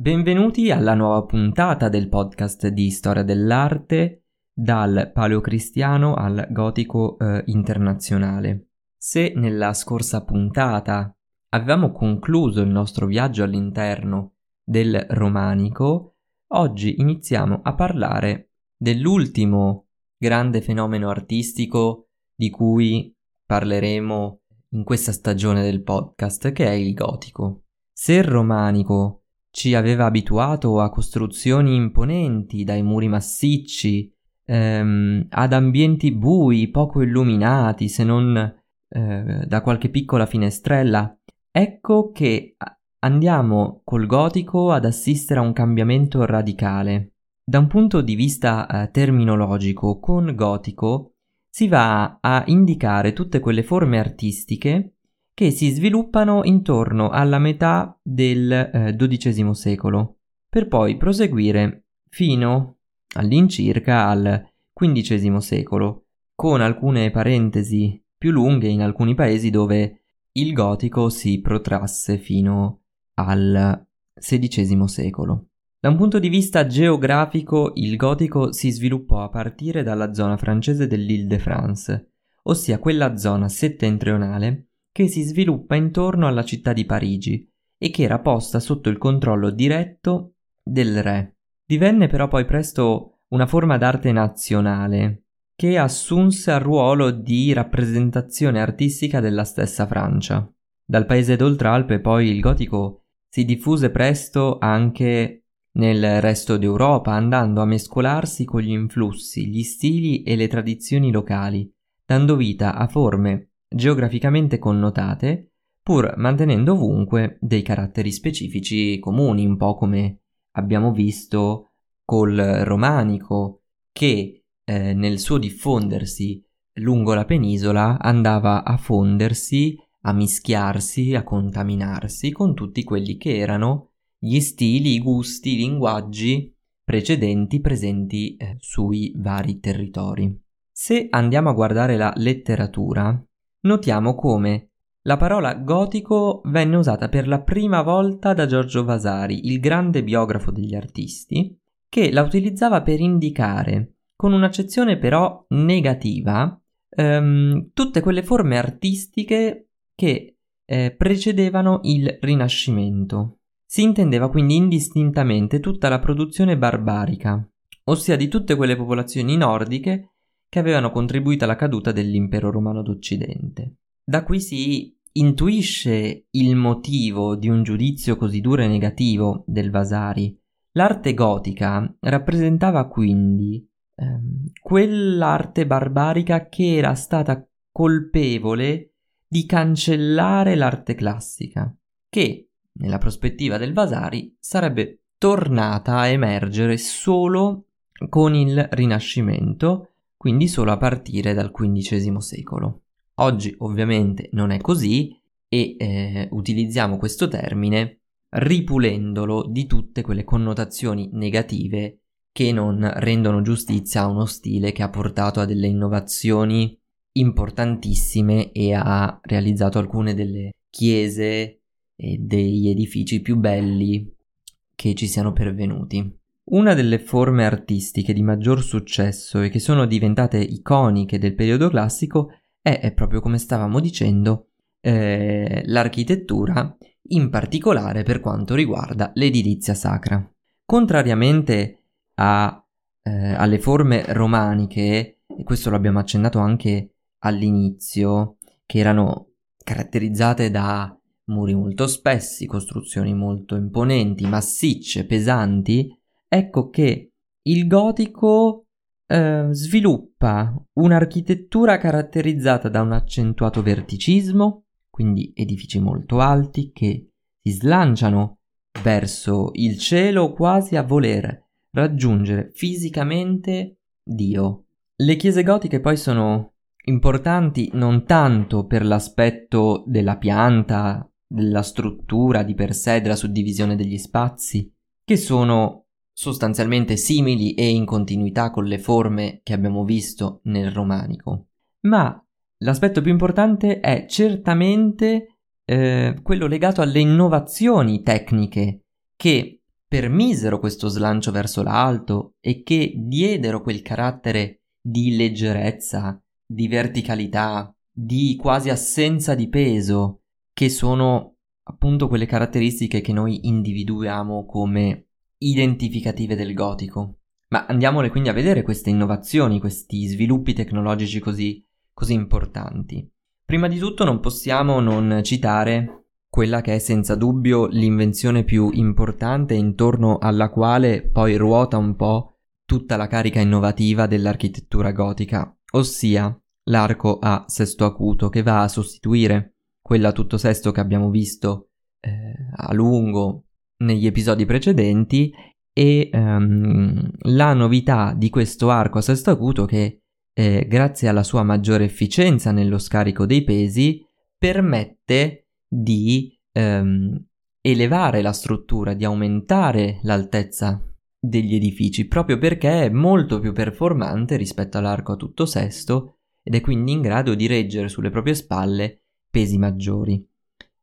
Benvenuti alla nuova puntata del podcast di storia dell'arte dal paleocristiano al gotico eh, internazionale. Se nella scorsa puntata avevamo concluso il nostro viaggio all'interno del romanico, oggi iniziamo a parlare dell'ultimo grande fenomeno artistico di cui parleremo in questa stagione del podcast, che è il gotico. Se il romanico ci aveva abituato a costruzioni imponenti, dai muri massicci, ehm, ad ambienti bui, poco illuminati, se non eh, da qualche piccola finestrella, ecco che andiamo col gotico ad assistere a un cambiamento radicale. Da un punto di vista eh, terminologico, con gotico si va a indicare tutte quelle forme artistiche che si sviluppano intorno alla metà del eh, XII secolo, per poi proseguire fino all'incirca al XV secolo, con alcune parentesi più lunghe in alcuni paesi dove il gotico si protrasse fino al XVI secolo. Da un punto di vista geografico, il gotico si sviluppò a partire dalla zona francese dell'Île-de-France, ossia quella zona settentrionale che si sviluppa intorno alla città di Parigi e che era posta sotto il controllo diretto del re. Divenne però poi presto una forma d'arte nazionale che assunse al ruolo di rappresentazione artistica della stessa Francia. Dal paese d'Oltralpe poi il gotico si diffuse presto anche nel resto d'Europa andando a mescolarsi con gli influssi, gli stili e le tradizioni locali, dando vita a forme geograficamente connotate, pur mantenendo ovunque dei caratteri specifici comuni, un po' come abbiamo visto col romanico, che eh, nel suo diffondersi lungo la penisola andava a fondersi, a mischiarsi, a contaminarsi con tutti quelli che erano gli stili, i gusti, i linguaggi precedenti presenti eh, sui vari territori. Se andiamo a guardare la letteratura, notiamo come la parola gotico venne usata per la prima volta da Giorgio Vasari, il grande biografo degli artisti, che la utilizzava per indicare, con un'accezione però negativa, ehm, tutte quelle forme artistiche che eh, precedevano il Rinascimento. Si intendeva quindi indistintamente tutta la produzione barbarica, ossia di tutte quelle popolazioni nordiche che avevano contribuito alla caduta dell'impero romano d'Occidente. Da qui si intuisce il motivo di un giudizio così duro e negativo del Vasari. L'arte gotica rappresentava quindi ehm, quell'arte barbarica che era stata colpevole di cancellare l'arte classica, che nella prospettiva del Vasari, sarebbe tornata a emergere solo con il Rinascimento, quindi solo a partire dal XV secolo. Oggi ovviamente non è così e eh, utilizziamo questo termine ripulendolo di tutte quelle connotazioni negative che non rendono giustizia a uno stile che ha portato a delle innovazioni importantissime e ha realizzato alcune delle chiese e degli edifici più belli che ci siano pervenuti. Una delle forme artistiche di maggior successo e che sono diventate iconiche del periodo classico è, è proprio come stavamo dicendo, eh, l'architettura, in particolare per quanto riguarda l'edilizia sacra. Contrariamente a, eh, alle forme romaniche, e questo lo abbiamo accennato anche all'inizio, che erano caratterizzate da muri molto spessi, costruzioni molto imponenti, massicce, pesanti, ecco che il gotico eh, sviluppa un'architettura caratterizzata da un accentuato verticismo, quindi edifici molto alti che si slanciano verso il cielo quasi a voler raggiungere fisicamente Dio. Le chiese gotiche poi sono importanti non tanto per l'aspetto della pianta, della struttura di per sé, della suddivisione degli spazi, che sono sostanzialmente simili e in continuità con le forme che abbiamo visto nel romanico. Ma l'aspetto più importante è certamente eh, quello legato alle innovazioni tecniche che permisero questo slancio verso l'alto e che diedero quel carattere di leggerezza, di verticalità, di quasi assenza di peso, che sono appunto quelle caratteristiche che noi individuiamo come identificative del gotico. Ma andiamole quindi a vedere queste innovazioni, questi sviluppi tecnologici così, così importanti. Prima di tutto non possiamo non citare quella che è senza dubbio l'invenzione più importante intorno alla quale poi ruota un po' tutta la carica innovativa dell'architettura gotica, ossia l'arco a sesto acuto che va a sostituire quella tutto sesto che abbiamo visto eh, a lungo negli episodi precedenti e um, la novità di questo arco a sesto acuto che eh, grazie alla sua maggiore efficienza nello scarico dei pesi permette di um, elevare la struttura, di aumentare l'altezza degli edifici proprio perché è molto più performante rispetto all'arco a tutto sesto ed è quindi in grado di reggere sulle proprie spalle pesi maggiori.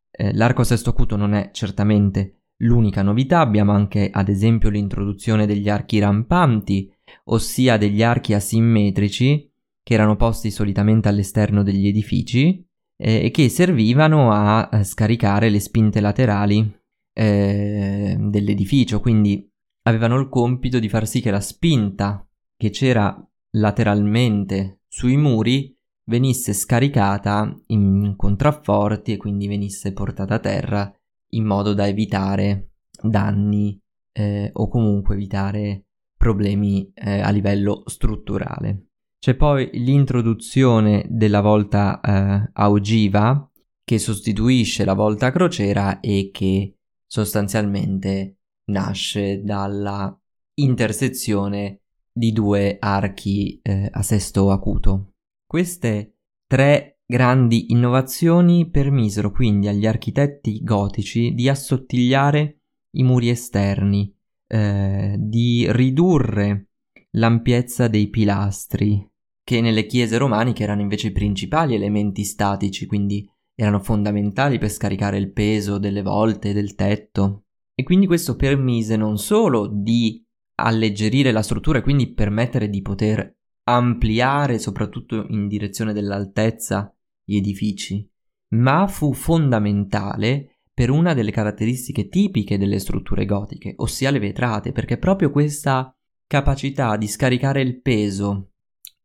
Eh, l'arco sesto acuto non è certamente L'unica novità abbiamo anche ad esempio l'introduzione degli archi rampanti, ossia degli archi asimmetrici che erano posti solitamente all'esterno degli edifici eh, e che servivano a, a, scaricare le spinte laterali eh, dell'edificio, quindi avevano il compito di far sì che la spinta che c'era lateralmente sui muri venisse scaricata in contrafforti e quindi venisse portata a terra in modo da evitare danni eh, o comunque evitare problemi eh, a livello strutturale. C'è poi l'introduzione della volta eh, a ogiva che sostituisce la volta a crociera e che sostanzialmente nasce dalla intersezione di due archi eh, a sesto acuto. Queste tre Grandi innovazioni permisero quindi agli architetti gotici di assottigliare i muri esterni, eh, di ridurre l'ampiezza dei pilastri, che nelle chiese romaniche erano invece i principali elementi statici, quindi erano fondamentali per scaricare il peso delle volte del tetto. E quindi questo permise non solo di alleggerire la struttura e quindi permettere di poter ampliare soprattutto in direzione dell'altezza gli edifici, ma fu fondamentale per una delle caratteristiche tipiche delle strutture gotiche, ossia le vetrate, perché proprio questa capacità di scaricare il peso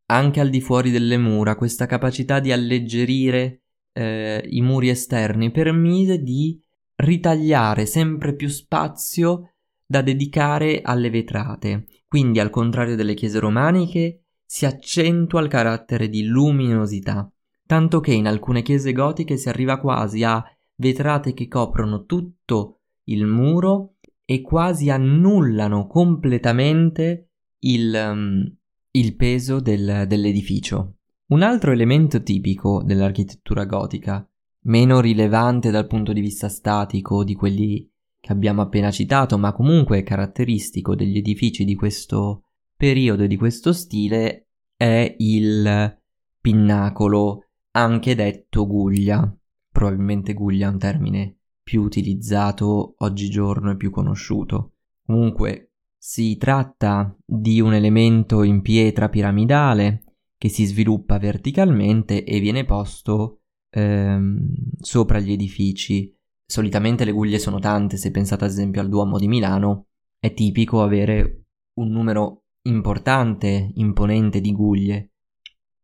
anche al di fuori delle mura, questa capacità di alleggerire eh, i muri esterni permise di ritagliare sempre più spazio da dedicare alle vetrate. Quindi, al contrario delle chiese romaniche, si accentua il carattere di luminosità tanto che in alcune chiese gotiche si arriva quasi a vetrate che coprono tutto il muro e quasi annullano completamente il, um, il peso del, dell'edificio. Un altro elemento tipico dell'architettura gotica, meno rilevante dal punto di vista statico di quelli che abbiamo appena citato, ma comunque caratteristico degli edifici di questo periodo di questo stile, è il pinnacolo anche detto guglia. Probabilmente guglia è un termine più utilizzato oggigiorno e più conosciuto. Comunque si tratta di un elemento in pietra piramidale che si sviluppa verticalmente e viene posto ehm, sopra gli edifici. Solitamente le guglie sono tante, se pensate ad esempio al Duomo di Milano, è tipico avere un numero importante, imponente di guglie,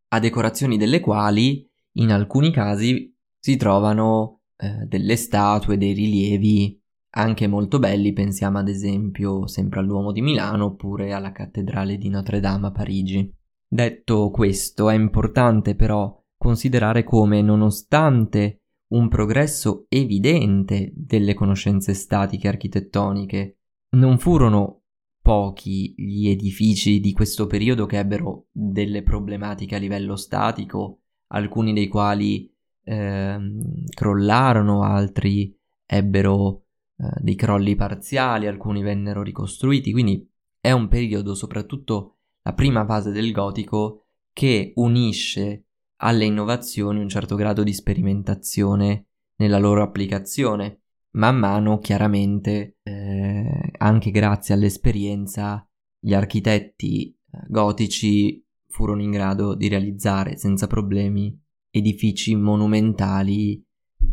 a decorazioni delle quali in alcuni casi si trovano eh, delle statue, dei rilievi anche molto belli, pensiamo ad esempio sempre all'Uomo di Milano oppure alla Cattedrale di Notre Dame a Parigi. Detto questo, è importante però considerare come, nonostante un progresso evidente delle conoscenze statiche architettoniche, non furono pochi gli edifici di questo periodo che ebbero delle problematiche a livello statico alcuni dei quali eh, crollarono, altri ebbero eh, dei crolli parziali, alcuni vennero ricostruiti, quindi è un periodo, soprattutto la prima fase del gotico, che unisce alle innovazioni un certo grado di sperimentazione nella loro applicazione. Man mano, chiaramente, eh, anche grazie all'esperienza, gli architetti eh, gotici furono in grado di realizzare senza problemi edifici monumentali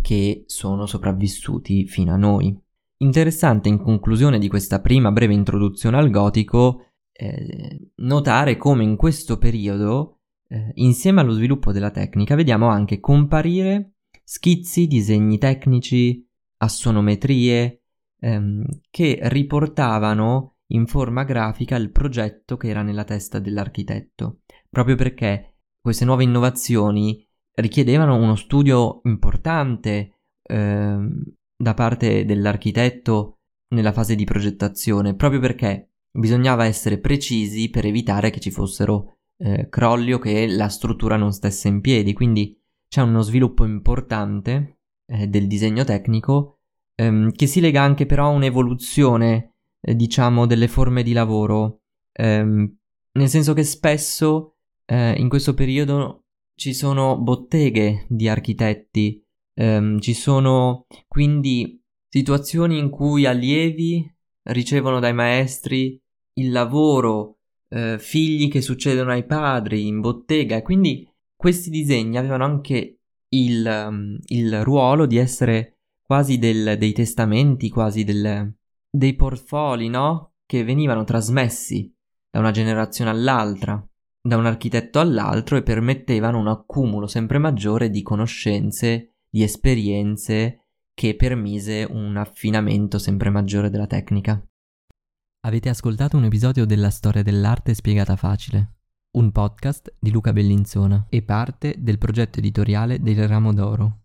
che sono sopravvissuti fino a noi. Interessante in conclusione di questa prima breve introduzione al gotico eh, notare come in questo periodo, eh, insieme allo sviluppo della tecnica, vediamo anche comparire schizzi, disegni tecnici, assonometrie, ehm, che riportavano in forma grafica il progetto che era nella testa dell'architetto, proprio perché queste nuove innovazioni richiedevano uno studio importante ehm, da parte dell'architetto nella fase di progettazione, proprio perché bisognava essere precisi per evitare che ci fossero eh, crolli o che la struttura non stesse in piedi. Quindi c'è uno sviluppo importante eh, del disegno tecnico ehm, che si lega anche però a un'evoluzione, eh, diciamo, delle forme di lavoro, ehm, nel senso che spesso eh, in questo periodo ci sono botteghe di architetti, ehm, ci sono quindi situazioni in cui allievi ricevono dai maestri il lavoro, eh, figli che succedono ai padri in bottega. E quindi questi disegni avevano anche il, um, il ruolo di essere quasi del, dei testamenti, quasi del, dei portfoli, no? Che venivano trasmessi da una generazione all'altra, da un architetto all'altro e permettevano un accumulo sempre maggiore di conoscenze, di esperienze che permise un affinamento sempre maggiore della tecnica. Avete ascoltato un episodio della storia dell'arte spiegata facile, un podcast di Luca Bellinzona e parte del progetto editoriale del Ramo d'Oro.